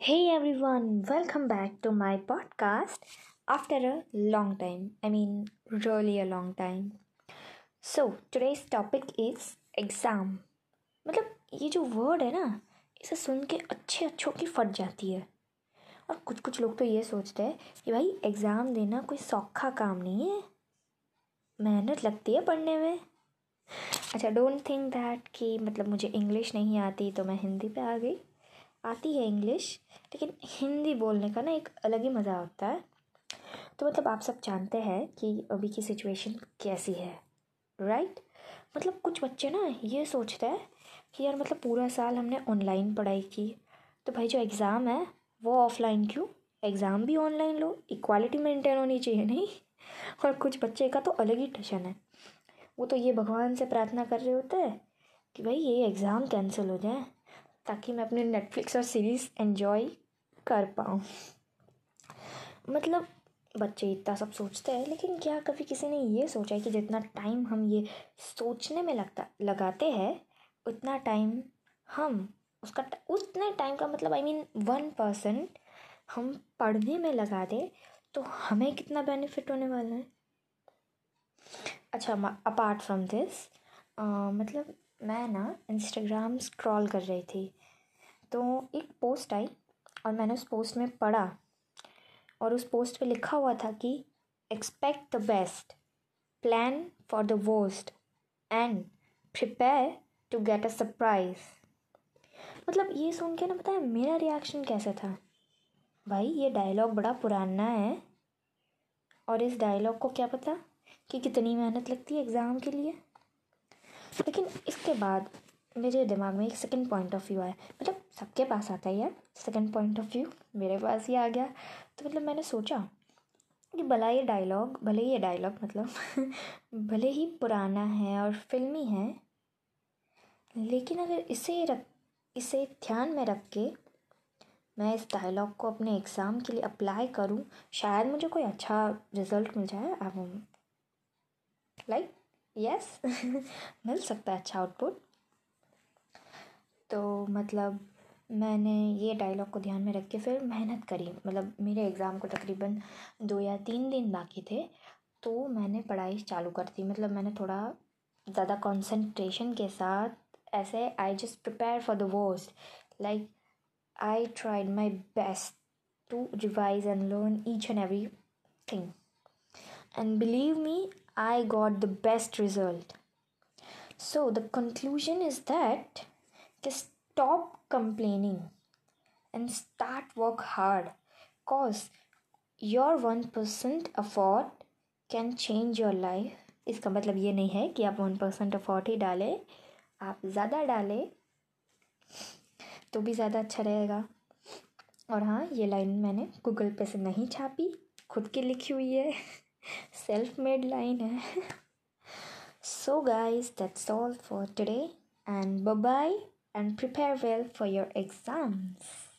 Hey everyone, welcome back to my podcast after a long time. I mean, really a long time. So, today's topic is exam. मतलब ये जो word है ना इसे सुन के अच्छे अच्छों की फट जाती है और कुछ कुछ लोग तो ये सोचते हैं कि भाई एग्ज़ाम देना कोई सौखा काम नहीं है मेहनत लगती है पढ़ने में अच्छा डोंट थिंक दैट कि मतलब मुझे इंग्लिश नहीं आती तो मैं हिंदी पे आ गई आती है इंग्लिश लेकिन हिंदी बोलने का ना एक अलग ही मज़ा होता है। तो मतलब आप सब जानते हैं कि अभी की सिचुएशन कैसी है राइट मतलब कुछ बच्चे ना ये सोचते हैं कि यार मतलब पूरा साल हमने ऑनलाइन पढ़ाई की तो भाई जो एग्ज़ाम है, वो ऑफलाइन क्यों? एग्ज़ाम भी ऑनलाइन लो इक्वालिटी मेंटेन होनी चाहिए, नहीं? और कुछ बच्चे का तो अलग ही टशन है। वो तो ये भगवान से प्रार्थना कर रहे होते हैं कि भाई ये एग्ज़ाम कैंसिल हो जाए। ताकि मैं अपने नेटफ्लिक्स और सीरीज़ एंजॉय कर पाऊँ। मतलब बच्चे इतना सब सोचते हैं, लेकिन क्या कभी किसी ने ये सोचा है कि जितना टाइम हम ये सोचने में लगता, लगाते हैं, उतना टाइम हम, उसका उतने टाइम का मतलब आई मीन वन परसेंट हम पढ़ने में लगा दे तो हमें कितना बेनिफिट होने वाला है? अच्छा अपार्ट फ्रॉम दिस मतलब मैं ना इंस्टाग्राम स्क्रॉल कर रही थी तो एक पोस्ट आई और मैंने उस पोस्ट में पढ़ा और उस पोस्ट पे लिखा हुआ था कि expect the best plan for the worst and prepare to get a surprise मतलब ये सुन के ना पता है मेरा रिएक्शन कैसा था? भाई ये डायलॉग बड़ा पुराना है और इस डायलॉग को क्या पता कि कितनी मेहनत लगती है एग्ज़ाम के लिए? लेकिन इसके बाद मेरे दिमाग में एक सेकंड पॉइंट ऑफ़ व्यू आया। मतलब सबके पास आता है यार। सेकंड पॉइंट ऑफ़ व्यू मेरे पास ही आ गया। तो मतलब मैंने सोचा कि भला ये डायलॉग भले ही ये डायलॉग मतलब भले ही पुराना है और फिल्मी है, लेकिन अगर इसे रख, इसे ध्यान में रख के मैं इस डायलॉग को अपने एग्ज़ाम के लिए अप्लाई करूँ, शायद मुझे कोई अच्छा रिज़ल्ट मिल जाए। अब लाइक यस मिल सकता है अच्छा आउटपुट तो मतलब मैंने ये डायलॉग को ध्यान में रख के फिर मेहनत करी. मतलब मेरे एग्ज़ाम को तकरीबन दो या तीन दिन बाकी थे तो मैंने पढ़ाई चालू कर दी. मतलब मैंने थोड़ा ज़्यादा कंसंट्रेशन के साथ ऐसे I just prepare for the worst like I tried my best to revise and learn each and everything and believe me I got the best result. So the conclusion is that just stop complaining and start work hard cause your 1% effort can change your life. इसका मतलब ये नहीं है कि आप one percent अफोर्ट ही डालें आप ज़्यादा डालें तो भी ज़्यादा अच्छा रहेगा और हाँ ये लाइन मैंने गूगल पे से नहीं छापी खुद की लिखी हुई है self-made line eh? so guys that's all for today. And bye bye and prepare well for your exams